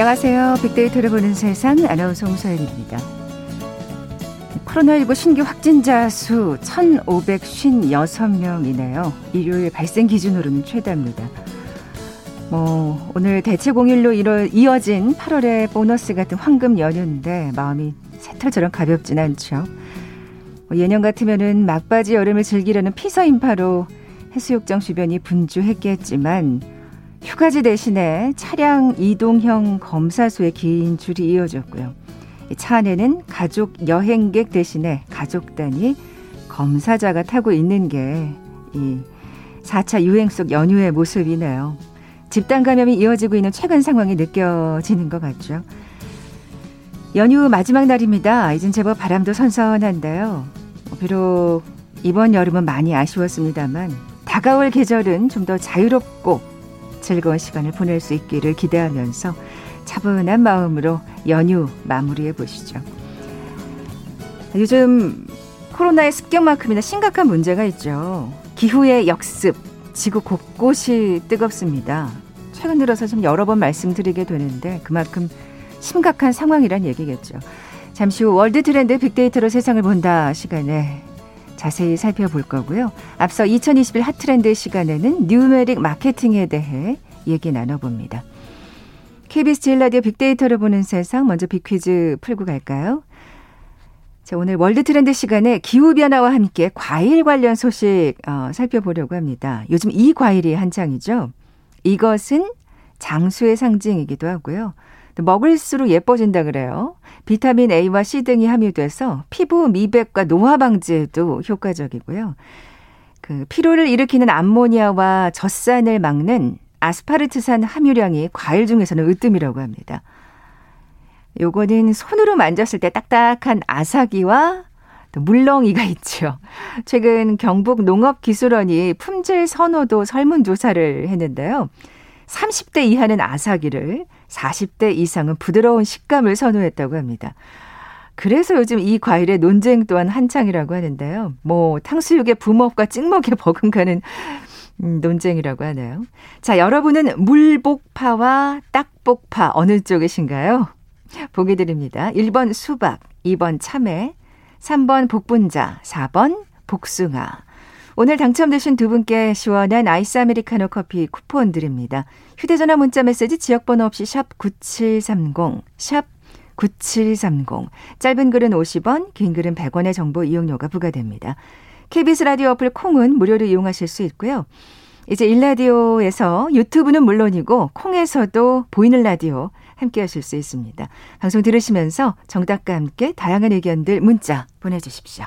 안녕하세요. 빅데이터를 보는 세상 아나운서 홍소연입니다. 코로나19 신규 확진자 수 1,556명이네요. 일요일 발생 기준으로는 최다입니다. 뭐 오늘 대체 공휴일로 이어진 8월의 보너스 같은 황금 연휴인데 마음이 새털처럼 가볍진 않죠. 뭐 예년 같으면은 막바지 여름을 즐기려는 피서 인파로 해수욕장 주변이 분주했겠지만 휴가지 대신에 차량 이동형 검사소에 긴 줄이 이어졌고요. 차 안에는 가족 여행객 대신에 가족 단위 검사자가 타고 있는 게 이 4차 유행 속 연휴의 모습이네요. 집단 감염이 이어지고 있는 최근 상황이 느껴지는 것 같죠. 연휴 마지막 날입니다. 이젠 제법 바람도 선선한데요. 비록 이번 여름은 많이 아쉬웠습니다만 다가올 계절은 좀 더 자유롭고 즐거운 시간을 보낼 수 있기를 기대하면서 차분한 마음으로 연휴 마무리해 보시죠. 요즘 코로나의 습격만큼이나 심각한 문제가 있죠. 기후의 역습, 지구 곳곳이 뜨겁습니다. 최근 들어서 좀 여러 번 말씀드리게 되는데 그만큼 심각한 상황이란 얘기겠죠. 잠시 후 월드 트렌드 빅데이터로 세상을 본다 시간에 자세히 살펴볼 거고요. 앞서 2021 핫트렌드 시간에는 numeric 마케팅에 대해 얘기 나눠봅니다. KBS 제일 라디오 빅데이터를 보는 세상 먼저 big 퀴즈 풀고 갈까요? 자, 오늘 world 트렌드 시간에 기후변화와 함께 과일 관련 소식 어, 살펴보려고 합니다. 요즘 이 과일이 한창이죠. 이것은 장수의 상징이기도 하고요. 먹을수록 예뻐진다 그래요. 비타민 A와 C 등이 함유돼서 피부 미백과 노화 방지에도 효과적이고요. 그 피로를 일으키는 암모니아와 젖산을 막는 아스파르트산 함유량이 과일 중에서는 으뜸이라고 합니다. 요거는 손으로 만졌을 때 딱딱한 아사기와 또 물렁이가 있죠. 최근 경북 농업기술원이 품질 선호도 설문조사를 했는데요. 30대 이하는 아사기를, 40대 이상은 부드러운 식감을 선호했다고 합니다. 그래서 요즘 이 과일의 논쟁 또한 한창이라고 하는데요. 뭐 탕수육의 붐업과 찍먹의 버금가는 음, 논쟁이라고 하네요. 자, 여러분은 물복파와 딱복파 어느 쪽이신가요? 보기 드립니다. 1번 수박, 2번 참외, 3번 복분자, 4번 복숭아. 오늘 당첨되신 두 분께 시원한 아이스 아메리카노 커피 쿠폰 드립니다. 휴대전화 문자 메시지 지역번호 없이 샵 9730, 샵 9730. 짧은 글은 50원, 긴 글은 100원의 정보 이용료가 부과됩니다. KBS 라디오 어플 콩은 무료로 이용하실 수 있고요. 이제 일라디오에서 유튜브는 물론이고 콩에서도 보이는 라디오 함께 하실 수 있습니다. 방송 들으시면서 정답과 함께 다양한 의견들 문자 보내주십시오.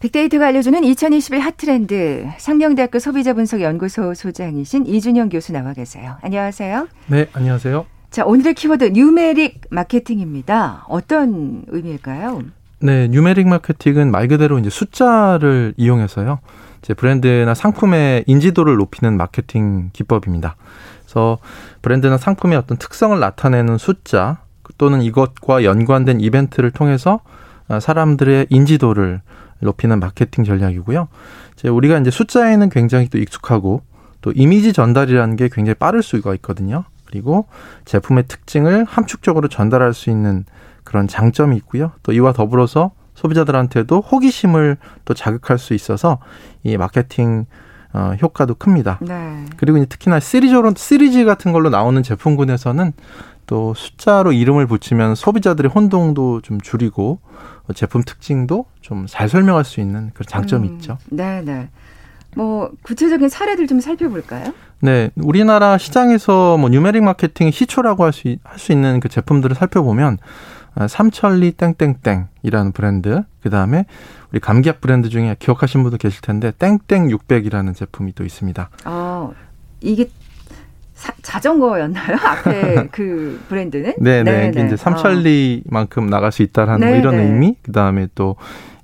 빅데이터가 알려주는 2021 핫트렌드 상명대학교 소비자분석연구소 소장이신 이준영 교수 나와 계세요. 안녕하세요. 네, 안녕하세요. 자, 오늘의 키워드 numeric 마케팅입니다. 어떤 의미일까요? 네, numeric 마케팅은 말 그대로 이제 숫자를 이용해서요. 이제 브랜드나 상품의 인지도를 높이는 마케팅 기법입니다. 그래서 브랜드나 상품의 어떤 특성을 나타내는 숫자 또는 이것과 연관된 이벤트를 통해서 사람들의 인지도를 높이는 마케팅 전략이고요. 이제 우리가 이제 숫자에는 굉장히 또 익숙하고 또 이미지 전달이라는 게 굉장히 빠를 수가 있거든요. 그리고 제품의 특징을 함축적으로 전달할 수 있는 그런 장점이 있고요. 또 이와 더불어서 소비자들한테도 호기심을 또 자극할 수 있어서 이 마케팅 어, 효과도 큽니다. 네. 그리고 이제 특히나 시리즈로 시리즈 같은 걸로 나오는 제품군에서는 또 숫자로 이름을 붙이면 소비자들의 혼동도 좀 줄이고 제품 특징도 좀 잘 설명할 수 있는 그런 장점이 음, 있죠. 네, 네. 뭐 구체적인 사례들 좀 살펴볼까요? 네, 우리나라 시장에서 뭐 뉴메릭 마케팅 시초라고 할 수 할 수 있는 그 제품들을 살펴보면 아, 삼천리 땡땡땡이라는 브랜드, 그 다음에 우리 감기약 브랜드 중에 기억하신 분도 계실 텐데 땡땡 600이라는 제품이 또 있습니다. 아, 이게 자전거였나요? 앞에 그 브랜드는? 네, 네. 이제 삼천리만큼 어. 나갈 수 있다라는 뭐 이런 의미. 그 다음에 또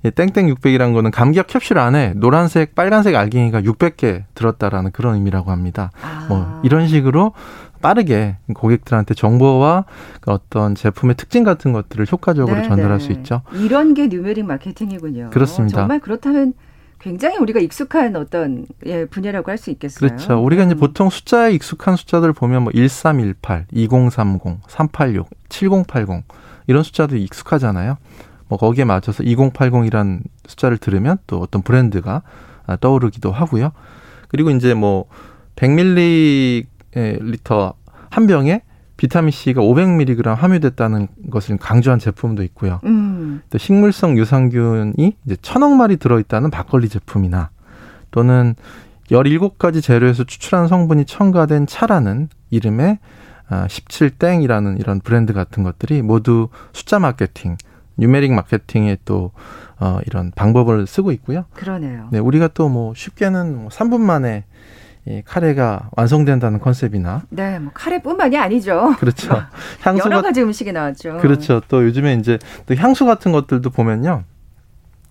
땡땡 600이라는 거는 감기약 캡슐 안에 노란색, 빨간색 알갱이가 600개 들었다라는 그런 의미라고 합니다. 아. 뭐 이런 식으로 빠르게 고객들한테 정보와 그 어떤 제품의 특징 같은 것들을 효과적으로 네, 전달할 네. 수 있죠. 이런 게 뉴메릭 마케팅이군요. 그렇습니다. 정말 그렇다면 굉장히 우리가 익숙한 어떤 예, 분야라고 할 수 있겠어요. 그렇죠. 우리가 이제 음. 보통 숫자에 익숙한 숫자들 보면 뭐 1318, 2030, 386, 7080 이런 숫자도 익숙하잖아요. 뭐 거기에 맞춰서 2080이란 숫자를 들으면 또 어떤 브랜드가 떠오르기도 하고요. 그리고 이제 뭐 100ml 한 병에 비타민 C가 500mg 함유됐다는 것을 강조한 제품도 있고요. 음. 또 식물성 유산균이 이제 천억 마리 들어있다는 막걸리 제품이나 또는 17가지 재료에서 추출한 성분이 첨가된 차라는 이름의 17땡이라는 아, 이런 브랜드 같은 것들이 모두 숫자 마케팅, 뉴메릭 마케팅의 또 어, 이런 방법을 쓰고 있고요. 그러네요. 네, 우리가 또 뭐 쉽게는 뭐 3분 만에 이 카레가 완성된다는 컨셉이나 네, 뭐 카레뿐만이 아니죠. 그렇죠. 향수 여러 가지 음식이 나왔죠. 그렇죠. 또 요즘에 이제 또 향수 같은 것들도 보면요.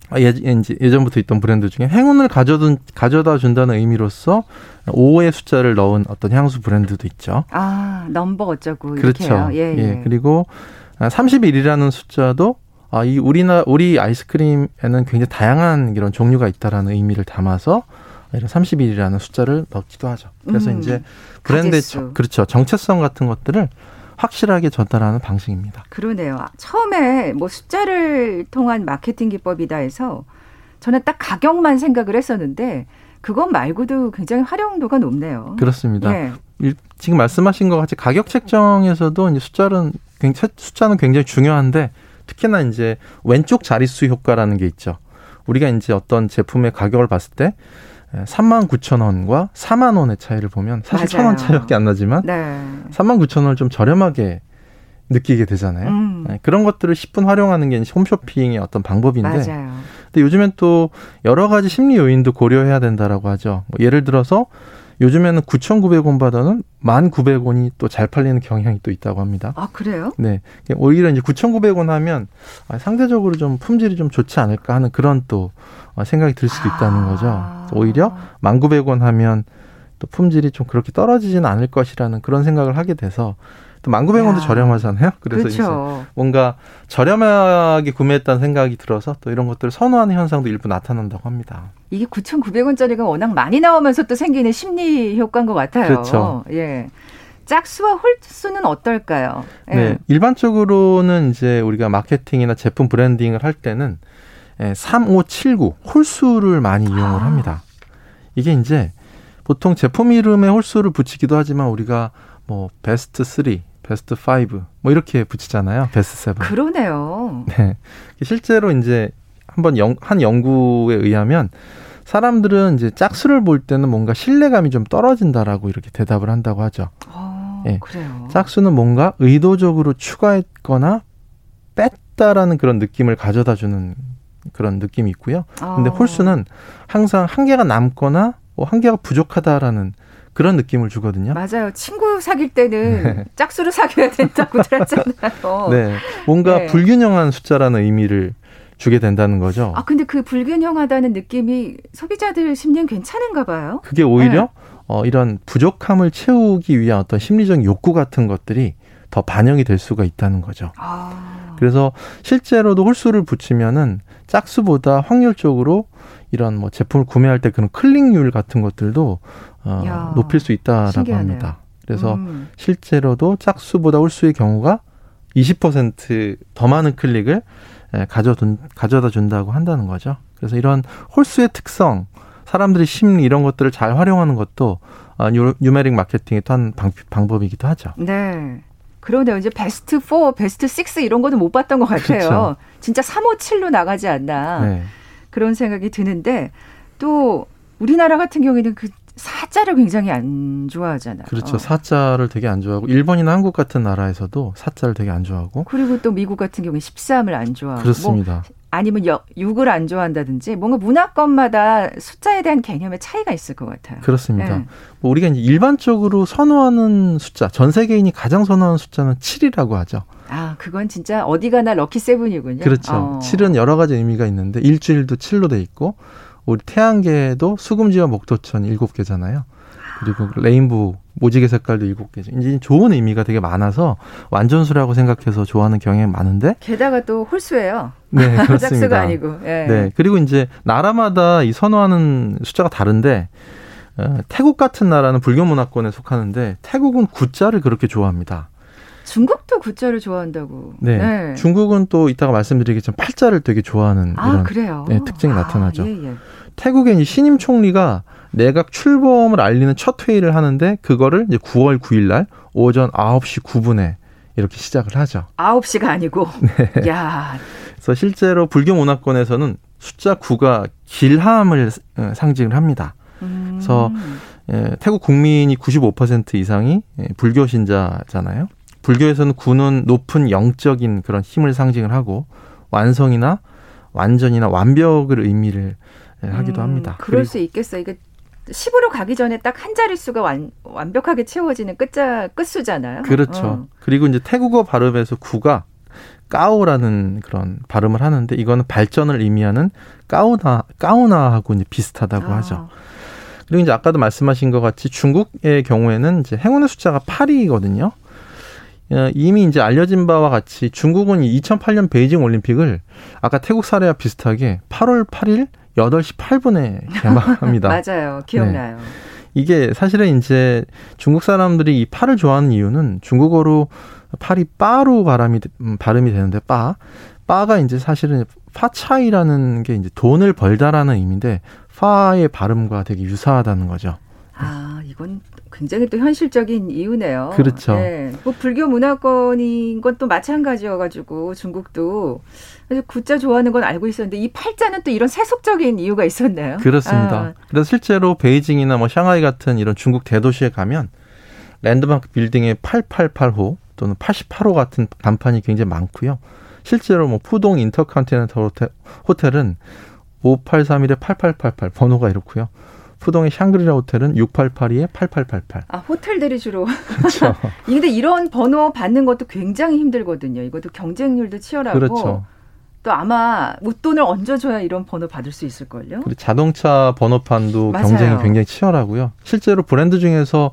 아, 예, 이제 예전부터 있던 브랜드 중에 행운을 가져둔, 가져다 준다는 의미로서 5의 숫자를 넣은 어떤 향수 브랜드도 있죠. 아, 넘버 어쩌고. 그렇죠. 예, 예. 예. 그리고 31이라는 숫자도 아, 이 우리나 우리 아이스크림에는 굉장히 다양한 이런 종류가 있다라는 의미를 담아서 이런 30일이라는 숫자를 넣기도 하죠. 그래서 음, 이제 브랜드의 정, 그렇죠. 정체성 같은 것들을 확실하게 전달하는 방식입니다. 그러네요. 처음에 뭐 숫자를 통한 마케팅 기법이다 해서 저는 딱 가격만 생각을 했었는데 그것 말고도 굉장히 활용도가 높네요. 그렇습니다. 네. 지금 말씀하신 것 같이 가격 책정에서도 이제 숫자는 숫자는 굉장히 중요한데 특히나 이제 왼쪽 자릿수 효과라는 게 있죠. 우리가 이제 어떤 제품의 가격을 봤을 때 3만 9천 원과 4만 원의 차이를 보면 사실 천 원 차이밖에 안 나지만 네. 3만 9천 원을 좀 저렴하게 느끼게 되잖아요. 음. 네, 그런 것들을 10분 활용하는 게 홈쇼핑의 어떤 방법인데. 맞아요. 근데 요즘엔 또 여러 가지 심리 요인도 고려해야 된다라고 하죠. 뭐 예를 들어서 요즘에는 9,900원 받아는 1,900원이 또 잘 팔리는 경향이 또 있다고 합니다. 아, 그래요? 네. 오히려 이제 9,900원 하면 아, 상대적으로 좀 품질이 좀 좋지 않을까 하는 그런 또 어, 생각이 들 수도 있다는 아. 거죠. 오히려 1,900원 하면 또 품질이 좀 그렇게 떨어지지는 않을 것이라는 그런 생각을 하게 돼서 또 19,000원도 저렴하잖아요. 그래서 그렇죠. 이제 뭔가 저렴하게 구매했다는 생각이 들어서 또 이런 것들을 선호하는 현상도 일부 나타난다고 합니다. 이게 9,900원짜리가 워낙 많이 나오면서 또 생기는 심리 효과인 것 같아요. 그렇죠. 예. 짝수와 홀수는 어떨까요? 예. 네. 일반적으로는 이제 우리가 마케팅이나 제품 브랜딩을 할 때는 3579 예, 홀수를 많이 이용을 아. 합니다. 이게 이제 보통 제품 이름에 홀수를 붙이기도 하지만 우리가 뭐 베스트 3, 베스트 5, 뭐 이렇게 붙이잖아요. 베스트 7. 그러네요. 네. 실제로 이제 한번 영, 한 연구에 의하면 사람들은 이제 짝수를 볼 때는 뭔가 신뢰감이 좀 떨어진다라고 이렇게 대답을 한다고 하죠. 아, 예. 그래요. 짝수는 뭔가 의도적으로 추가했거나 뺐다라는 그런 느낌을 가져다 주는 그런 느낌이 있고요. 근데 아. 홀수는 항상 한 개가 남거나 뭐 한 개가 부족하다라는 그런 느낌을 주거든요. 맞아요. 친구 사귈 때는 네. 짝수를 사귀어야 된다고 들었잖아요. 네. 뭔가 네. 불균형한 숫자라는 의미를 주게 된다는 거죠. 아, 근데 그 불균형하다는 느낌이 소비자들 심리는 괜찮은가 봐요. 그게 오히려 네. 어, 이런 부족함을 채우기 위한 어떤 심리적 욕구 같은 것들이 더 반영이 될 수가 있다는 거죠. 아. 그래서 실제로도 홀수를 붙이면은 짝수보다 확률적으로 이런 뭐 제품을 구매할 때 그런 클릭률 같은 것들도 어, 야, 높일 수 있다라고 신기하네요. 합니다. 그래서 음. 실제로도 짝수보다 홀수의 경우가 20%더 많은 클릭을 가져둔, 가져다 준다고 한다는 거죠. 그래서 이런 홀수의 특성, 사람들의 심리 이런 것들을 잘 활용하는 것도 어, 뉴메릭 마케팅의 또 한 방법이기도 하죠. 네. 그러네요. 이제 베스트 4, 베스트 6 이런 것도 못 봤던 것 같아요. 그렇죠. 진짜 357로 나가지 않나. 네. 그런 생각이 드는데 또 우리나라 같은 경우에는 그 사자를 굉장히 안 좋아하잖아요. 그렇죠. 사자를 되게 안 좋아하고 일본이나 한국 같은 나라에서도 사자를 되게 안 좋아하고 그리고 또 미국 같은 경우에 13을 안 좋아하고 그렇습니다. 뭐 아니면 여, 6을 안 좋아한다든지 뭔가 문화권마다 숫자에 대한 개념의 차이가 있을 것 같아요. 그렇습니다. 네. 뭐 우리가 이제 일반적으로 선호하는 숫자, 전 세계인이 가장 선호하는 숫자는 7이라고 하죠. 아, 그건 진짜 어디 가나 럭키 세븐이군요. 그렇죠. 어. 7은 여러 가지 의미가 있는데 일주일도 7로 돼 있고 우리 태양계도 수금지와 목토천 7개잖아요. 그리고 레인보우 모지개 색깔도 일곱 개죠. 이제 좋은 의미가 되게 많아서 완전수라고 생각해서 좋아하는 경향이 많은데 게다가 또 홀수예요. 네, 그렇습니다. 짝수가 아니고. 예. 네. 그리고 이제 나라마다 이 선호하는 숫자가 다른데 어, 태국 같은 나라는 불교 문화권에 속하는데 태국은 구자를 그렇게 좋아합니다. 중국도 구자를 좋아한다고. 네. 네. 중국은 또 이따가 말씀드리겠지만 팔자를 되게 좋아하는 아, 이런? 네, 특징이 아, 나타나죠. 예, 예. 태국의 신임 총리가 내각 출범을 알리는 첫 회의를 하는데 그거를 이제 9월 9일 날 오전 9시 9분에 이렇게 시작을 하죠. 9시가 아니고. 네. 야. 그래서 실제로 불교 문화권에서는 숫자 9가 길함을 어, 상징을 합니다. 음. 그래서 예, 태국 국민이 95% 이상이 예, 불교 신자잖아요. 불교에서는 9는 높은 영적인 그런 힘을 상징을 하고 완성이나 완전이나 완벽을 의미를 예, 하기도 음, 합니다. 그럴 수 있겠어요. 이게 10으로 가기 전에 딱 한 자릿수가 완, 완벽하게 채워지는 끝자, 끝수잖아요. 그렇죠. 어. 그리고 이제 태국어 발음에서 구가 까오라는 그런 발음을 하는데 이거는 발전을 의미하는 까오나, 까오나하고 이제 비슷하다고 아. 하죠. 그리고 이제 아까도 말씀하신 것 같이 중국의 경우에는 이제 행운의 숫자가 8이거든요. 어, 이미 이제 알려진 바와 같이 중국은 2008년 베이징 올림픽을 아까 태국 사례와 비슷하게 8월 8일 8시 8분에 개막합니다. 맞아요. 기억나요. 네. 이게 사실은 이제 중국 사람들이 이 파를 좋아하는 이유는 중국어로 팔이 빠로 발음이 음, 발음이 되는데 빠 빠가 이제 사실은 파차이라는 게 이제 돈을 벌다라는 의미인데 파의 발음과 되게 유사하다는 거죠. 아, 이건 굉장히 또 현실적인 이유네요. 그렇죠. 네. 뭐 불교 문화권인 건 또 마찬가지여가지고 중국도 구자 좋아하는 건 알고 있었는데 이 팔자는 또 이런 세속적인 이유가 있었나요? 그렇습니다. 아. 그래서 실제로 베이징이나 뭐 샹하이 같은 이런 중국 대도시에 가면 랜드마크 빌딩에 888호 또는 88호 같은 간판이 굉장히 많고요. 실제로 뭐 푸동 인터컨티넨탈 호텔, 호텔은 5831에 8888 번호가 이렇고요. 푸동의 샹그리라 호텔은 6882에 8888. 아, 호텔들이 주로. 그렇죠. 근데 이런 번호 받는 것도 굉장히 힘들거든요. 이것도 경쟁률도 치열하고. 그렇죠. 또 아마 웃돈을 얹어줘야 이런 번호 받을 수 있을걸요. 그리고 자동차 번호판도 맞아요. 경쟁이 굉장히 치열하고요. 실제로 브랜드 중에서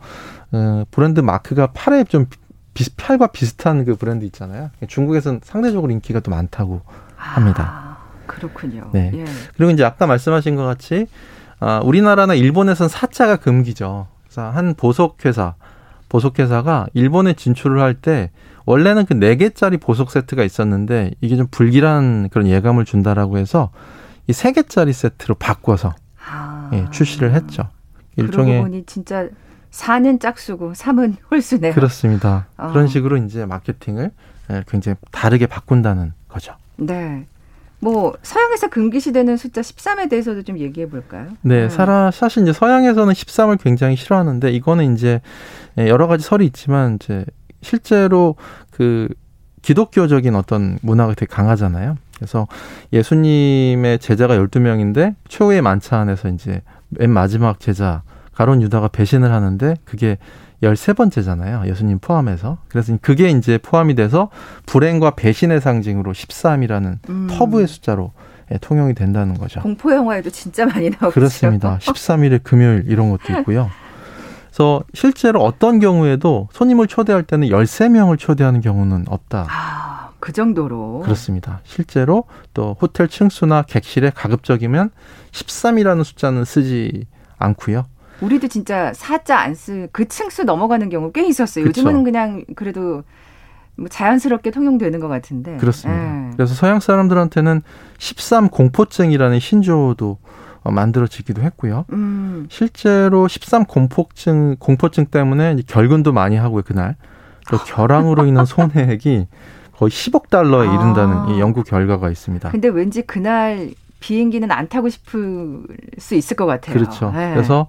어, 브랜드 마크가 팔에 좀 비, 팔과 비슷한 그 브랜드 있잖아요. 중국에서는 상대적으로 인기가 또 많다고 합니다. 아, 그렇군요. 네. 예. 그리고 이제 아까 말씀하신 것 같이 아, 우리나라나 일본에서는 사자가 금기죠. 그래서 한 보석회사, 보석회사가 일본에 진출을 할 때 원래는 그 네 개짜리 보석 세트가 있었는데 이게 좀 불길한 그런 예감을 준다라고 해서 이 세 개짜리 세트로 바꿔서 아. 예, 출시를 했죠. 일종의 보니 진짜 4는 짝수고 3은 홀수네요. 그렇습니다. 어. 그런 식으로 이제 마케팅을 예, 굉장히 다르게 바꾼다는 거죠. 네. 뭐 서양에서 금기시되는 숫자 13에 대해서도 좀 얘기해 볼까요? 네, 음. 사라 사실 이제 서양에서는 13을 굉장히 싫어하는데 이거는 이제 예, 여러 가지 설이 있지만 이제 실제로 그 기독교적인 어떤 문화가 되게 강하잖아요. 그래서 예수님의 제자가 12명인데 최후의 만찬에서 이제 맨 마지막 제자 가론 유다가 배신을 하는데 그게 열세 번째잖아요. 예수님 포함해서. 그래서 그게 이제 포함이 돼서 불행과 배신의 상징으로 13이라는 음. 터부의 숫자로 예, 통용이 된다는 거죠. 공포 영화에도 진짜 많이 나오죠. 그렇습니다. 13일의 금요일 이런 것도 있고요. 그래서 실제로 어떤 경우에도 손님을 초대할 때는 13명을 초대하는 경우는 없다. 아, 그 정도로. 그렇습니다. 실제로 또 호텔 층수나 객실에 가급적이면 13이라는 숫자는 쓰지 않고요. 우리도 진짜 사자 안 쓰 그 층수 넘어가는 경우 꽤 있었어요. 그쵸. 요즘은 그냥 그래도 뭐 자연스럽게 통용되는 것 같은데. 그렇습니다. 예. 그래서 서양 사람들한테는 13 공포증이라는 신조어도 어, 만들어지기도 했고요. 음. 실제로 13 공포증 공포증 때문에 결근도 많이 하고요 그날. 또 결항으로 인한 손해액이 거의 10억 달러에 이른다는 아. 이 연구 결과가 있습니다. 근데 왠지 그날 비행기는 안 타고 싶을 수 있을 것 같아요. 그렇죠. 네. 그래서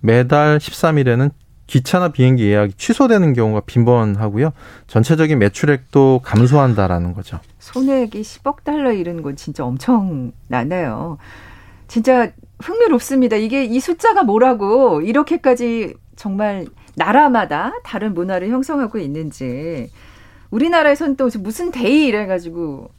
매달 13일에는 기차나 비행기 예약이 취소되는 경우가 빈번하고요. 전체적인 매출액도 감소한다라는 거죠. 손해액이 10억 달러 이른 건 진짜 엄청 나네요. 진짜 흥미롭습니다. 이게 이 숫자가 뭐라고 이렇게까지 정말 나라마다 다른 문화를 형성하고 있는지 우리나라에서는 또 무슨 day 이래가지고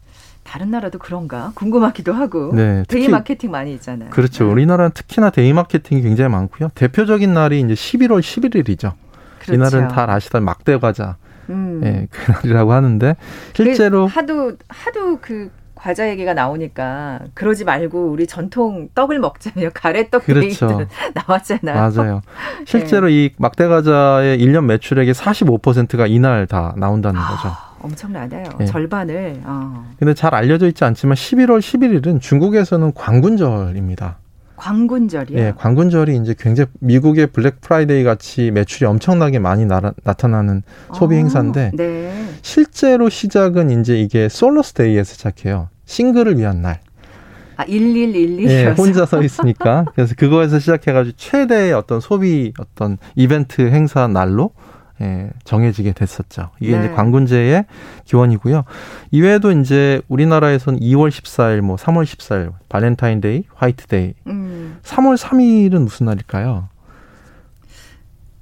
다른 나라도 그런가 궁금하기도 하고 네, day 마케팅 많이 있잖아요. 그렇죠. 네. 우리나라는 특히나 day 마케팅이 굉장히 많고요. 대표적인 날이 이제 11월 11일이죠. 그렇죠. 이날은 다 아시다시피 막대 과자 음. 예, 그날이라고 하는데 실제로 하도 하도 그 과자 얘기가 나오니까 그러지 말고 우리 전통 떡을 먹자며 가래떡 그렇죠. 나왔잖아요. 맞아요. 실제로 네. 이 막대 과자의 1년 매출액의 45%가 이날 다 나온다는 거죠. 아. 엄청나네요. 네. 절반을. 어. 근데 잘 알려져 있지 않지만 11월 11일은 중국에서는 광군절입니다. 광군절이요? 예, 광군절이 이제 굉장히 미국의 블랙 프라이데이 같이 매출이 엄청나게 많이 나, 타나는 소비 아, 행사인데 네. 실제로 시작은 이제 이게 Solo's Day에서 시작해요. 싱글을 위한 날. 아, 1111. 예, 혼자 서 있으니까. 그래서 그거에서 시작해가지고 최대의 어떤 소비 어떤 이벤트 행사 날로 예, 정해지게 됐었죠. 이게 네. 이제 광군제의 기원이고요. 이외에도 이제 우리나라에서는 2월 14일, 뭐 3월 14일, 발렌타인데이, 화이트데이. 음. 3월 3일은 무슨 날일까요?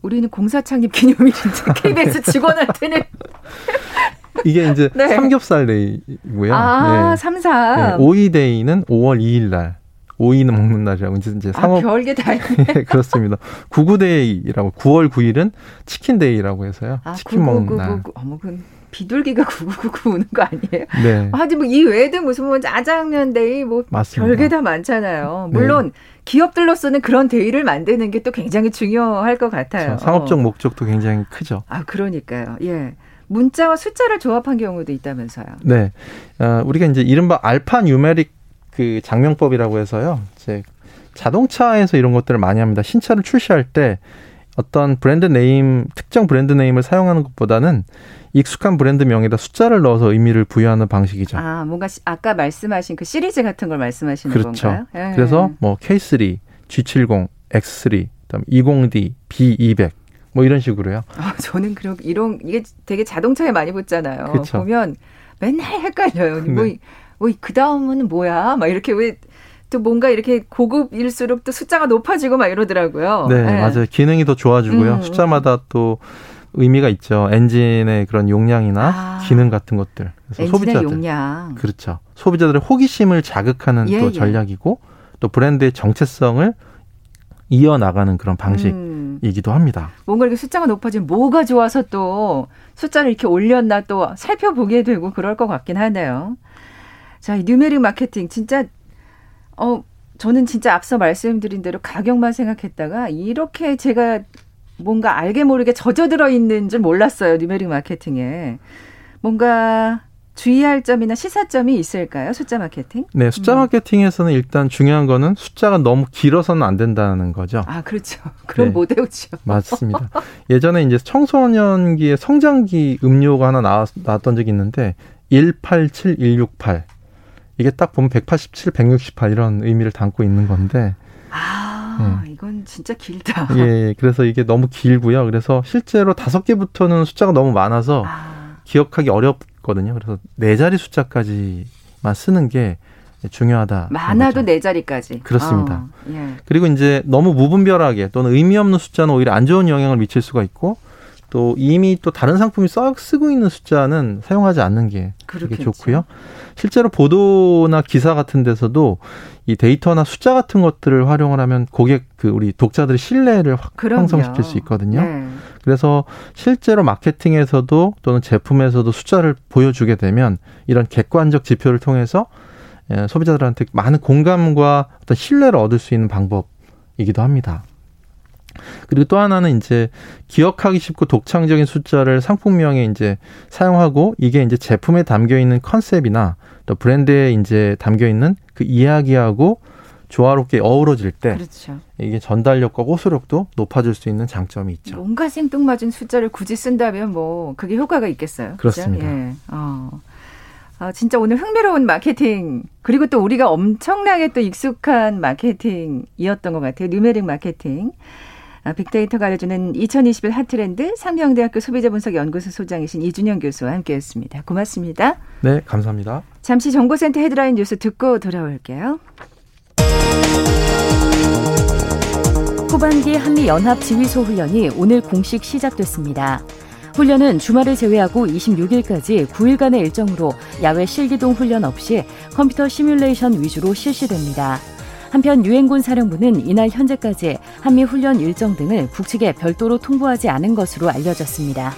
우리는 공사 창립 기념일인데 KBS 직원한테는 이게 이제 네. 삼겹살 day고요. 아, 네. 3, 4. 네, 오이day는 5월 2일 날. 오이는 먹는 날이라고 이제 이제 상업 아, 별게 다 있네. 그렇습니다. 구구day라고 9월 9일은 치킨 day라고 해서요. 아, 치킨 9 9 먹는 날. 어머 그 비둘기가 구구구구 우는 거 아니에요? 네. 하여튼 뭐이 외에도 무슨 뭐 짜장면 day 뭐 맞습니다. 별게 다 많잖아요. 물론 네. 기업들로서는 그런 day를 만드는 게 또 굉장히 중요할 것 같아요. 그렇죠. 상업적 목적도 굉장히 크죠. 아 그러니까요. 예. 문자와 숫자를 조합한 경우도 있다면서요. 네. 어, 우리가 이제 이른바 alphanumeric 그 작명법이라고 해서요. 이제 자동차에서 이런 것들을 많이 합니다. 신차를 출시할 때 어떤 브랜드 name, 특정 브랜드 name을 사용하는 것보다는 익숙한 브랜드 명에다 숫자를 넣어서 의미를 부여하는 방식이죠. 아, 뭔가 시, 아까 말씀하신 그 시리즈 같은 걸 말씀하시는 그렇죠. 건가요? 예. 그래서 뭐 K3, G70, X3, 그다음 20D, B200 뭐 이런 식으로요. 아, 저는 그럼 이런 이게 되게 자동차에 많이 붙잖아요. 그렇죠. 보면 맨날 헷갈려요. 뭐 네. 뭐, 그 다음은 뭐야? 막 이렇게 왜, 또 뭔가 이렇게 고급일수록 또 숫자가 높아지고 막 이러더라고요. 네, 네. 맞아요. 기능이 더 좋아지고요. 음, 음. 숫자마다 또 의미가 있죠. 엔진의 그런 용량이나 아, 기능 같은 것들. 그래서 소비자들 용량. 그렇죠. 소비자들의 호기심을 자극하는 예, 또 예. 전략이고 예. 또 브랜드의 정체성을 이어나가는 그런 방식이기도 합니다. 음. 뭔가 이렇게 숫자가 높아지면 뭐가 좋아서 또 숫자를 이렇게 올렸나 또 살펴보게 되고 그럴 것 같긴 하네요. 자, 이 뉴메릭 마케팅 진짜 어 저는 진짜 앞서 말씀드린 대로 가격만 생각했다가 이렇게 제가 뭔가 알게 모르게 젖어들어 있는 줄 몰랐어요. 뉴메릭 마케팅에. 뭔가 주의할 점이나 시사점이 있을까요? 숫자 마케팅? 네, 숫자 음. 마케팅에서는 일단 중요한 거는 숫자가 너무 길어서는 안 된다는 거죠. 아, 그렇죠. 그럼 네. 못 외우죠. 맞습니다. 예전에 이제 청소년기에 성장기 음료가 하나 나왔, 나왔던 적이 있는데 187168 이게 딱 보면 187, 168 이런 의미를 담고 있는 건데. 아, 예. 이건 진짜 길다. 예, 그래서 이게 너무 길고요. 그래서 실제로 다섯 개부터는 숫자가 너무 많아서 아. 기억하기 어렵거든요. 그래서 네 자리 숫자까지만 쓰는 게 중요하다. 많아도 네 자리까지. 그렇습니다. 어, 예. 그리고 이제 너무 무분별하게 또는 의미 없는 숫자는 오히려 안 좋은 영향을 미칠 수가 있고 또 이미 또 다른 상품이 썩 쓰고 있는 숫자는 사용하지 않는 게 그게 좋고요. 실제로 보도나 기사 같은 데서도 이 데이터나 숫자 같은 것들을 활용을 하면 고객 그 우리 독자들의 신뢰를 확 형성시킬 수 있거든요. 네. 그래서 실제로 마케팅에서도 또는 제품에서도 숫자를 보여주게 되면 이런 객관적 지표를 통해서 예, 소비자들한테 많은 공감과 어떤 신뢰를 얻을 수 있는 방법이기도 합니다. 그리고 또 하나는 이제 기억하기 쉽고 독창적인 숫자를 상품명에 이제 사용하고 이게 이제 제품에 담겨 있는 컨셉이나 또 브랜드에 이제 담겨 있는 그 이야기하고 조화롭게 어우러질 때 그렇죠. 이게 전달력과 호소력도 높아질 수 있는 장점이 있죠. 뭔가 생뚱맞은 숫자를 굳이 쓴다면 뭐 그게 효과가 있겠어요. 그렇습니다. 예. 어. 아, 진짜 오늘 흥미로운 마케팅 그리고 또 우리가 엄청나게 또 익숙한 마케팅이었던 것 같아요. 뉴메릭 마케팅. 아, 빅데이터가 알려주는 2021 핫트렌드 상명대학교 소비자분석연구소 소장이신 이준영 교수와 함께했습니다. 고맙습니다. 네, 감사합니다. 잠시 정보센터 헤드라인 뉴스 듣고 돌아올게요. 후반기 한미 연합 지휘소 훈련이 오늘 공식 시작됐습니다. 훈련은 주말을 제외하고 26일까지 9일간의 일정으로 야외 실기동 훈련 없이 컴퓨터 시뮬레이션 위주로 실시됩니다. 한편 유엔군 사령부는 이날 현재까지 한미 훈련 일정 등을 북측에 별도로 통보하지 않은 것으로 알려졌습니다.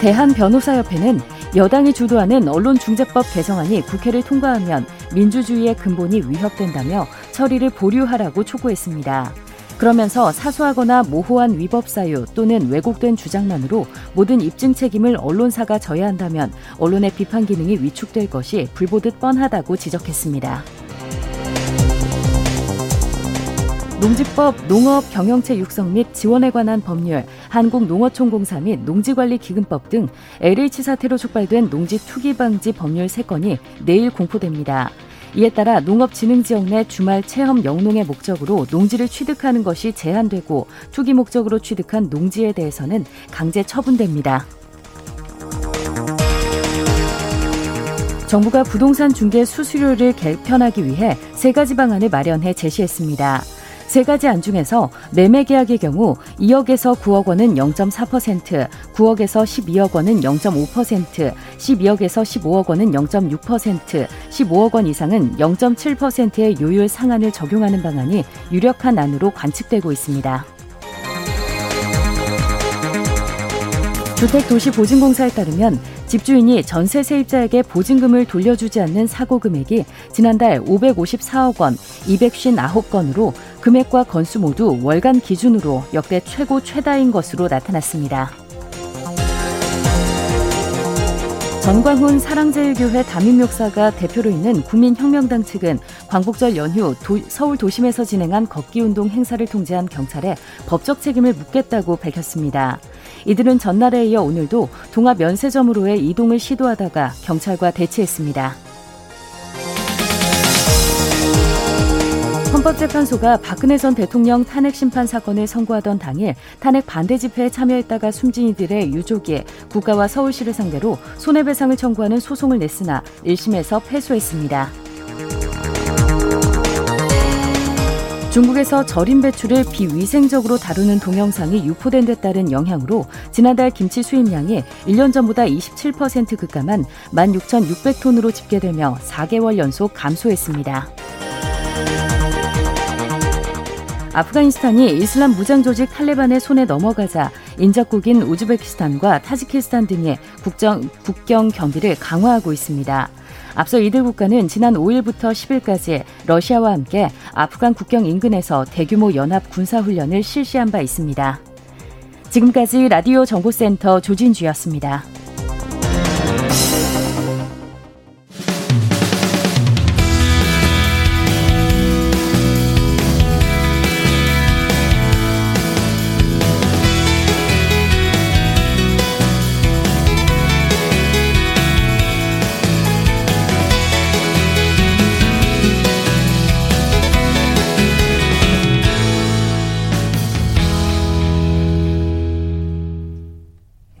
대한변호사협회는 여당이 주도하는 언론중재법 개정안이 국회를 통과하면 민주주의의 근본이 위협된다며 처리를 보류하라고 촉구했습니다. 그러면서 사소하거나 모호한 위법 사유 또는 왜곡된 주장만으로 모든 입증 책임을 언론사가 져야 한다면 언론의 비판 기능이 위축될 것이 불보듯 뻔하다고 지적했습니다. 농지법, 농업 경영체 육성 및 지원에 관한 법률, 한국농어촌공사 및 농지관리기금법 등 LH 사태로 촉발된 농지 투기 방지 법률 3건이 내일 공포됩니다. 이에 따라 농업진흥지역 내 주말 체험 영농의 목적으로 농지를 취득하는 것이 제한되고 투기 목적으로 취득한 농지에 대해서는 강제 처분됩니다. 정부가 부동산 중개 수수료를 개편하기 위해 세 가지 방안을 마련해 제시했습니다. 세 가지 안 중에서 매매 계약의 경우 2억에서 9억 원은 0.4%, 9억에서 12억 원은 0.5%, 12억에서 15억 원은 0.6%, 15억 원 이상은 0.7%의 요율 상한을 적용하는 방안이 유력한 안으로 관측되고 있습니다. 주택도시보증공사에 따르면 집주인이 전세 세입자에게 보증금을 돌려주지 않는 사고 금액이 지난달 554억 원, 259건으로 금액과 건수 모두 월간 기준으로 역대 최고 최다인 것으로 나타났습니다. 전광훈 사랑제일교회 담임목사가 대표로 있는 국민혁명당 측은 광복절 연휴 도, 서울 도심에서 진행한 걷기운동 행사를 통제한 경찰에 법적 책임을 묻겠다고 밝혔습니다. 이들은 전날에 이어 오늘도 동합 면세점으로의 이동을 시도하다가 경찰과 대치했습니다. 헌법재 판소가 박근혜 전 대통령 탄핵 심판 사건을 선고하던 당일 탄핵 반대 집회에 참여했다가 숨진 이들의 유족이 국가와 서울시를 상대로 손해배상을 청구하는 소송을 냈으나 1심에서 패소했습니다. 중국에서 절임 배추를 비위생적으로 다루는 동영상이 유포된 데 따른 영향으로 지난달 김치 수입량이 1년 전보다 27% 급감한 16,600톤으로 집계되며 4개월 연속 감소했습니다. 아프가니스탄이 이슬람 무장 조직 탈레반의 손에 넘어가자 인접국인 우즈베키스탄과 타지키스탄 등의 국정, 국경 경비를 강화하고 있습니다. 앞서 이들 국가는 지난 5일부터 10일까지 러시아와 함께 아프간 국경 인근에서 대규모 연합 군사훈련을 실시한 바 있습니다. 지금까지 라디오 정보센터 조진주였습니다.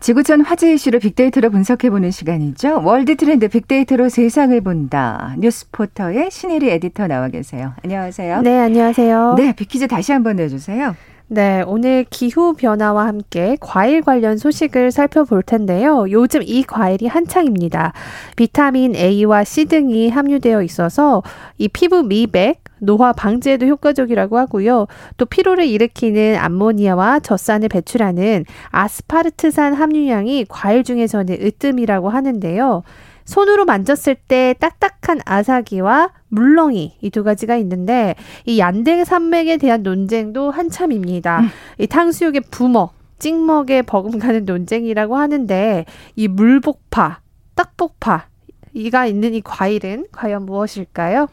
지구촌 화제 이슈를 빅데이터로 분석해보는 시간이죠. 월드 트렌드 빅데이터로 세상을 본다. 뉴스포트의 신혜리 에디터 나와 계세요. 안녕하세요. 네, 안녕하세요. 네, 빅퀴즈 다시 한번 내주세요. 네, 오늘 기후 변화와 함께 과일 관련 소식을 살펴볼 텐데요. 요즘 이 과일이 한창입니다. 비타민 A와 C 등이 함유되어 있어서 이 피부 미백, 노화 방지에도 효과적이라고 하고요. 또 피로를 일으키는 암모니아와 젖산을 배출하는 아스파르트산 함유량이 과일 중에서는 으뜸이라고 하는데요. 손으로 만졌을 때 딱딱한 아사기와 물렁이 이 두 가지가 있는데 이 얀댕 산맥에 대한 논쟁도 한참입니다. 음. 이 탕수육의 부먹, 찍먹에 버금가는 논쟁이라고 하는데 이 물복파, 딱복파 이가 있는 이 과일은 과연 무엇일까요?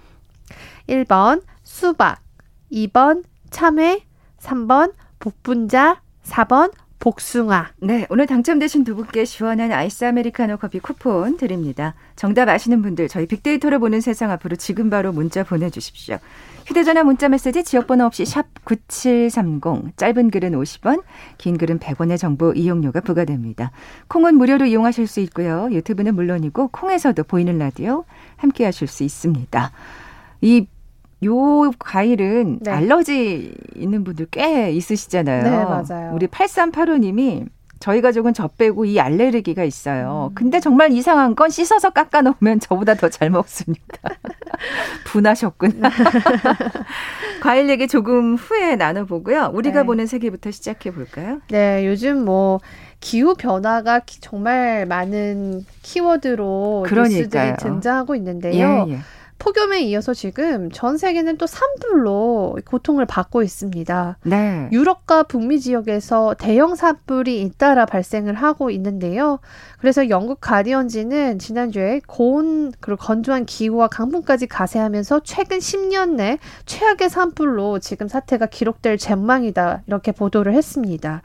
1번 수박, 2번 참외, 3번 복분자, 4번 복숭아. 네, 오늘 당첨되신 두 분께 시원한 아이스 아메리카노 커피 쿠폰 드립니다. 정답 아시는 분들 저희 빅데이터를 보는 세상 앞으로 지금 바로 문자 보내주십시오. 휴대전화 문자 메시지 지역번호 없이 샵 9730, 짧은 글은 50원, 긴 글은 100원의 정보 이용료가 부과됩니다. 콩은 무료로 이용하실 수 있고요. 유튜브는 물론이고 콩에서도 보이는 라디오 함께 하실 수 있습니다. 이 요 과일은 네. 알러지 있는 분들 꽤 있으시잖아요. 네, 맞아요. 우리 8385님이 저희 가족은 저 빼고 이 알레르기가 있어요. 음. 근데 정말 이상한 건 씻어서 깎아 놓으면 저보다 더 잘 먹습니다. 분하셨구나. 과일 얘기 조금 후에 나눠보고요. 우리가 네. 보는 세계부터 시작해 볼까요? 네, 요즘 뭐 기후 변화가 정말 많은 키워드로 그러니까요. 뉴스들이 등장하고 있는데요. 예, 예. 폭염에 이어서 지금 전 세계는 또 산불로 고통을 받고 있습니다. 네. 유럽과 북미 지역에서 대형 산불이 잇따라 발생을 하고 있는데요. 그래서 영국 가디언지는 지난주에 고온 그리고 건조한 기후와 강풍까지 가세하면서 최근 10년 내 최악의 산불로 지금 사태가 기록될 전망이다 이렇게 보도를 했습니다.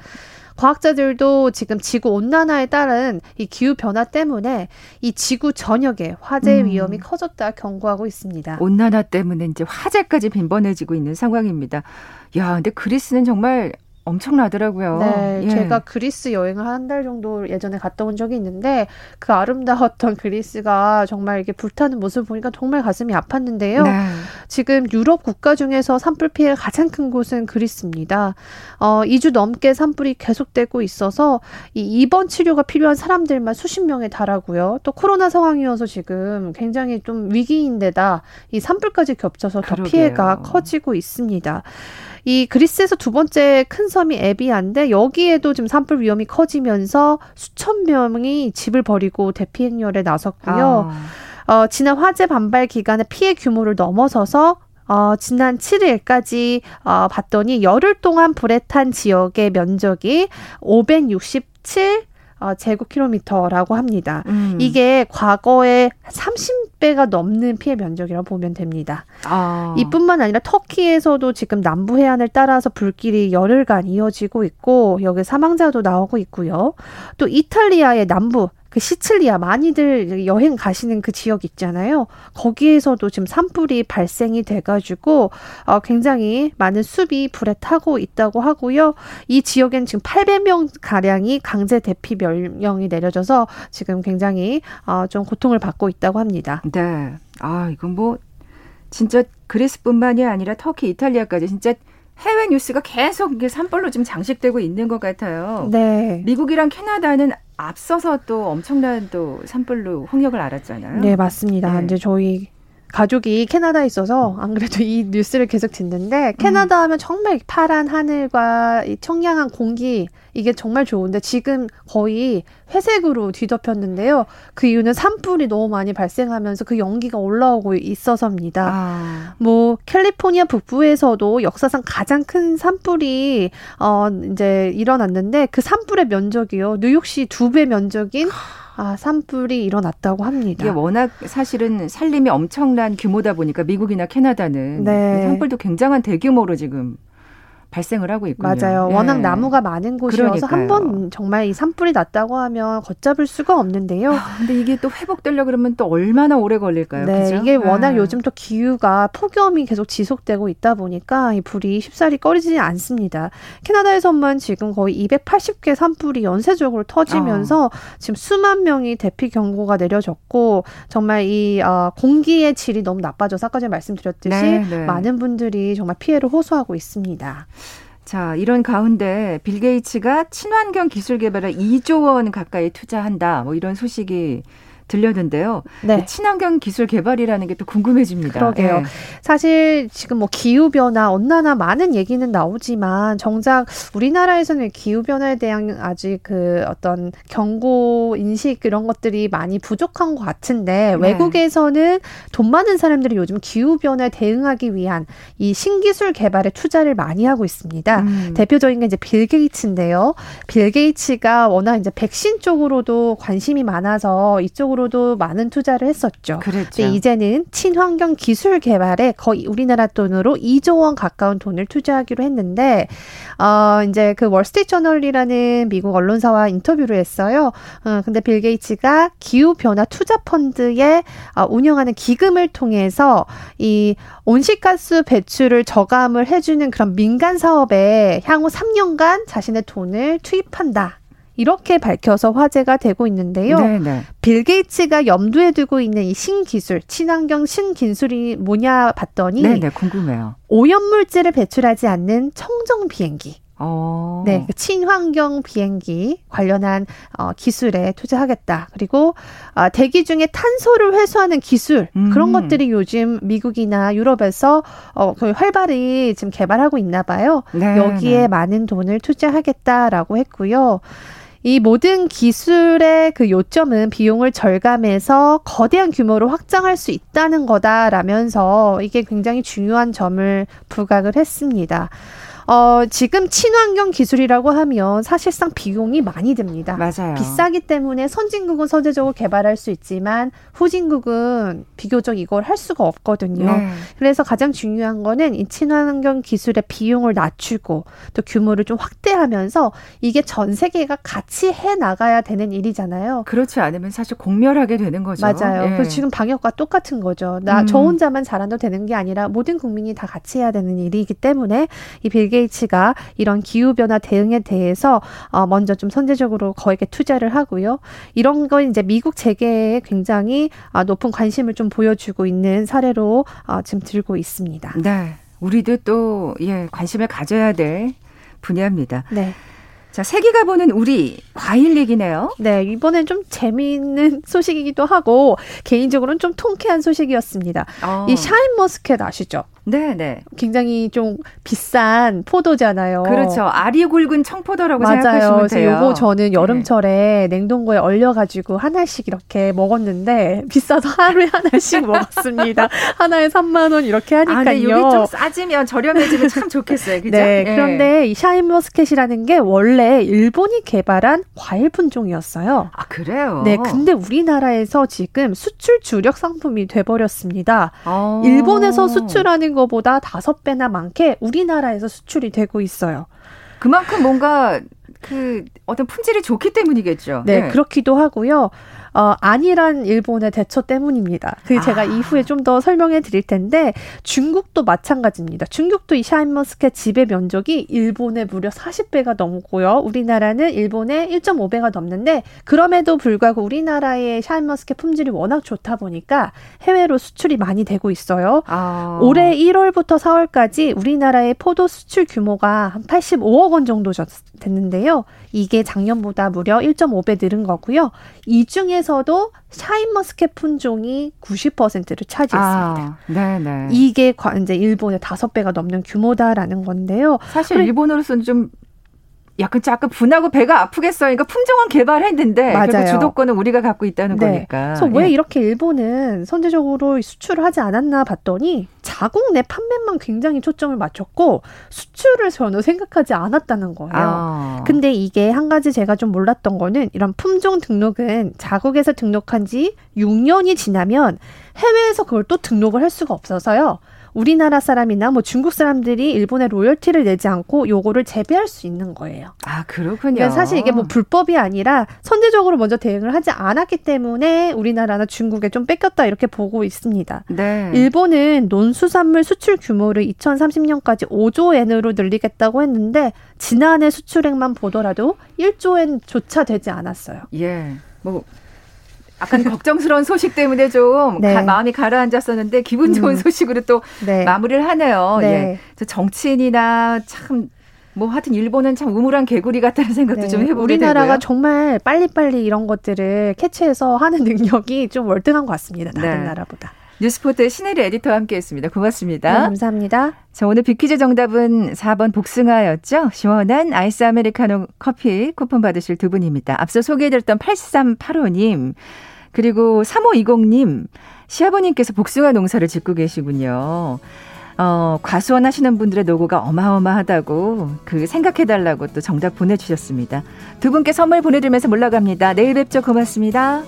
과학자들도 지금 지구 온난화에 따른 이 기후 변화 때문에 이 지구 전역에 화재 음. 위험이 커졌다 경고하고 있습니다. 온난화 때문에 이제 화재까지 빈번해지고 있는 상황입니다. 야, 근데 그리스는 정말 엄청나더라고요. 네, 예. 제가 그리스 여행을 한 달 정도 예전에 갔다 온 적이 있는데 그 아름다웠던 그리스가 정말 이게 불타는 모습을 보니까 정말 가슴이 아팠는데요. 네. 지금 유럽 국가 중에서 산불 피해가 가장 큰 곳은 그리스입니다. 어, 2주 넘게 산불이 계속되고 있어서 이 입원 치료가 필요한 사람들만 수십 명에 달하고요. 또 코로나 상황이어서 지금 굉장히 좀 위기인데다 이 산불까지 겹쳐서 더 그러게요. 피해가 커지고 있습니다. 이 그리스에서 두 번째 큰 섬이 에비안데 여기에도 지금 산불 위험이 커지면서 수천 명이 집을 버리고 대피 행렬에 나섰고요. 아. 어, 지난 화재 반발 기간에 피해 규모를 넘어서서 어, 지난 7일까지 어, 봤더니 열흘 동안 불에 탄 지역의 면적이 567 어, 제곱킬로미터라고 합니다. 음. 이게 과거에 30배가 넘는 피해 면적이라고 보면 됩니다. 아. 이뿐만 아니라 터키에서도 지금 남부 해안을 따라서 불길이 열흘간 이어지고 있고 여기 사망자도 나오고 있고요. 또 이탈리아의 남부 그 시칠리아 많이들 여행 가시는 그 지역 있잖아요. 거기에서도 지금 산불이 발생이 돼가지고 어, 굉장히 많은 숲이 불에 타고 있다고 하고요. 이 지역엔 지금 800명 가량이 강제 대피 명령이 내려져서 지금 굉장히 어, 좀 고통을 받고 있다고 합니다. 네. 아 이건 뭐 진짜 그리스뿐만이 아니라 터키, 이탈리아까지 진짜 해외 뉴스가 계속 이게 산불로 지금 장식되고 있는 것 같아요. 네. 미국이랑 캐나다는 앞서서 또 엄청난 또 산불로 홍역을 알았잖아요. 네, 맞습니다. 네. 이제 저희 가족이 캐나다에 있어서 안 그래도 이 뉴스를 계속 듣는데 캐나다 하면 정말 파란 하늘과 이 청량한 공기 이게 정말 좋은데 지금 거의 회색으로 뒤덮였는데요. 그 이유는 산불이 너무 많이 발생하면서 그 연기가 올라오고 있어서입니다. 아. 뭐 캘리포니아 북부에서도 역사상 가장 큰 산불이 어 이제 일어났는데 그 산불의 면적이요. 뉴욕시 두 배 면적인 아, 산불이 일어났다고 합니다. 이게 워낙 사실은 산림이 엄청난 규모다 보니까 미국이나 캐나다는 네. 산불도 굉장한 대규모로 지금 발생을 하고 있군요. 맞아요. 워낙 예. 나무가 많은 곳이어서 한 번 정말 이 산불이 났다고 하면 걷잡을 수가 없는데요. 아, 근데 이게 또 회복되려 그러면 또 얼마나 오래 걸릴까요? 네, 그죠? 이게 워낙 아. 요즘 또 기후가 폭염이 계속 지속되고 있다 보니까 이 불이 쉽사리 꺼지지 않습니다. 캐나다에서만 지금 거의 280개 산불이 연쇄적으로 터지면서 어. 지금 수만 명이 대피 경고가 내려졌고 정말 이 어, 공기의 질이 너무 나빠져서 아까 전에 말씀드렸듯이 네, 네. 많은 분들이 정말 피해를 호소하고 있습니다. 자, 이런 가운데 빌 게이츠가 친환경 기술 개발에 2조 원 가까이 투자한다. 뭐 이런 소식이 들렸는데요. 네. 친환경 기술 개발이라는 게 또 궁금해집니다. 그러게요. 네. 사실 지금 뭐 기후 변화, 온난화 많은 얘기는 나오지만 정작 우리나라에서는 기후 변화에 대한 아직 그 어떤 경고 인식 이런 것들이 많이 부족한 것 같은데 네. 외국에서는 돈 많은 사람들이 요즘 기후 변화에 대응하기 위한 이 신기술 개발에 투자를 많이 하고 있습니다. 음. 대표적인 게 이제 빌 게이츠인데요. 빌 게이츠가 워낙 이제 백신 쪽으로도 관심이 많아서 이쪽으로 쪽으로도 많은 투자를 했었죠. 그랬죠. 이제는 친환경 기술 개발에 거의 우리나라 돈으로 2조 원 가까운 돈을 투자하기로 했는데 어 이제 그 월스트리트 저널이라는 미국 언론사와 인터뷰를 했어요. 어 근데 빌 게이츠가 기후 변화 투자 펀드에 어, 운영하는 기금을 통해서 이 온실가스 배출을 저감을 해주는 그런 민간 사업에 향후 3년간 자신의 돈을 투입한다. 이렇게 밝혀서 화제가 되고 있는데요. 네네. 빌 게이츠가 염두에 두고 있는 이 신기술, 친환경 신기술이 뭐냐 봤더니 네네, 궁금해요. 오염물질을 배출하지 않는 청정 비행기. 어. 네, 그 친환경 비행기 관련한 어, 기술에 투자하겠다. 그리고 어, 대기 중에 탄소를 회수하는 기술 음. 그런 것들이 요즘 미국이나 유럽에서 어, 거의 활발히 지금 개발하고 있나 봐요. 네, 여기에 네. 많은 돈을 투자하겠다라고 했고요. 이 모든 기술의 그 요점은 비용을 절감해서 거대한 규모로 확장할 수 있다는 거다라면서 이게 굉장히 중요한 점을 부각을 했습니다. 어, 지금 친환경 기술이라고 하면 사실상 비용이 많이 듭니다. 맞아요. 비싸기 때문에 선진국은 선제적으로 개발할 수 있지만 후진국은 비교적 이걸 할 수가 없거든요. 네. 그래서 가장 중요한 거는 이 친환경 기술의 비용을 낮추고 또 규모를 좀 확대하면서 이게 전 세계가 같이 해 나가야 되는 일이잖아요. 그렇지 않으면 사실 공멸하게 되는 거죠. 맞아요. 네. 그래서 지금 방역과 똑같은 거죠. 나저 음. 혼자만 잘한다 되는 게 아니라 모든 국민이 다 같이 해야 되는 일이기 때문에 이 빌게 게이츠가 이런 기후 변화 대응에 대해서 어 먼저 좀 선제적으로 거액의 투자를 하고요. 이런 건 이제 미국 재계에 굉장히 아, 높은 관심을 좀 보여주고 있는 사례로 어 지금 들고 있습니다. 네. 우리도 또 예, 관심을 가져야 될 분야입니다. 네. 자, 세계가 보는 우리 과일 얘기네요. 네, 이번엔 좀 재미있는 소식이기도 하고 개인적으로는 좀 통쾌한 소식이었습니다. 어. 이 샤인 머스켓 아시죠? 네, 네. 굉장히 좀 비싼 포도잖아요. 그렇죠. 알이 굵은 청포도라고 맞아요. 생각하시면 돼요. 요거 저는 여름철에 네. 냉동고에 얼려가지고 하나씩 이렇게 먹었는데 비싸서 하루에 하나씩 먹었습니다. 하나에 3만 원 이렇게 하니까요. 아, 네, 이게 좀 싸지면 저렴해지면 참 좋겠어요. 그죠? 네, 네. 그런데 이 샤인머스켓이라는 게 원래 일본이 개발한 과일 품종이었어요. 아, 그래요? 네, 근데 우리나라에서 지금 수출 주력 상품이 돼버렸습니다. 어. 일본에서 수출하는 것보다 다섯 배나 많게 우리나라에서 수출이 되고 있어요. 그만큼 뭔가 그 어떤 품질이 좋기 때문이겠죠. 네, 네. 그렇기도 하고요. 어, 안일한 일본의 대처 때문입니다. 그 제가 아. 이후에 좀 더 설명해 드릴 텐데 중국도 마찬가지입니다. 중국도 이 샤인머스켓 재배 면적이 일본의 무려 40배가 넘고요. 우리나라는 일본의 1.5배가 넘는데 그럼에도 불구하고 우리나라의 샤인머스켓 품질이 워낙 좋다 보니까 해외로 수출이 많이 되고 있어요. 아. 올해 1월부터 4월까지 우리나라의 포도 수출 규모가 한 85억 원 정도 됐는데요. 이게 작년보다 무려 1.5배 늘은 거고요. 이 중에 서도 샤인머스켓 품종이 90%를 차지했습니다. 아, 네네. 이게 이제 일본의 다섯 배가 넘는 규모다라는 건데요. 사실 일본으로서는 좀 약간 약간 분하고 배가 아프겠어요. 그러니까 품종은 개발했는데 맞아요. 주도권은 우리가 갖고 있다는 네. 거니까. 그래서 왜 예. 이렇게 일본은 선제적으로 수출을 하지 않았나 봤더니 자국 내 판매만 굉장히 초점을 맞췄고 수출을 전혀 생각하지 않았다는 거예요. 아. 근데 이게 한 가지 제가 좀 몰랐던 거는 이런 품종 등록은 자국에서 등록한 지 6년이 지나면 해외에서 그걸 또 등록을 할 수가 없어서요. 우리나라 사람이나 뭐 중국 사람들이 일본에 로열티를 내지 않고 요거를 재배할 수 있는 거예요. 아, 그렇군요. 그러니까 사실 이게 뭐 불법이 아니라 선제적으로 먼저 대응을 하지 않았기 때문에 우리나라나 중국에 좀 뺏겼다 이렇게 보고 있습니다. 네. 일본은 논수산물 수출 규모를 2030년까지 5조 엔으로 늘리겠다고 했는데 지난해 수출액만 보더라도 1조 엔조차 되지 않았어요. 예. 뭐 약간 걱정스러운 소식 때문에 좀 네. 가, 마음이 가라앉았었는데 기분 좋은 음. 소식으로 또 네. 마무리를 하네요. 네. 예. 정치인이나 참. 뭐 하여튼 일본은 참 우물 안 개구리 같다는 생각도 네. 좀 해보게 우리나라가 되고요. 정말 빨리빨리 이런 것들을 캐치해서 하는 능력이 좀 월등한 것 같습니다. 다른 네. 나라보다. 뉴스포트 신혜리 에디터와 함께했습니다. 고맙습니다. 네, 감사합니다. 자, 오늘 빅퀴즈 정답은 4번 복숭아였죠. 시원한 아이스 아메리카노 커피 쿠폰 받으실 두 분입니다. 앞서 소개해드렸던 8385님 그리고 3520님 시아버님께서 복숭아 농사를 짓고 계시군요. 어, 과수원 하시는 분들의 노고가 어마어마하다고 그 생각해달라고 또 정답 보내주셨습니다. 두 분께 선물 보내드리면서 물러갑니다. 내일 뵙죠. 고맙습니다.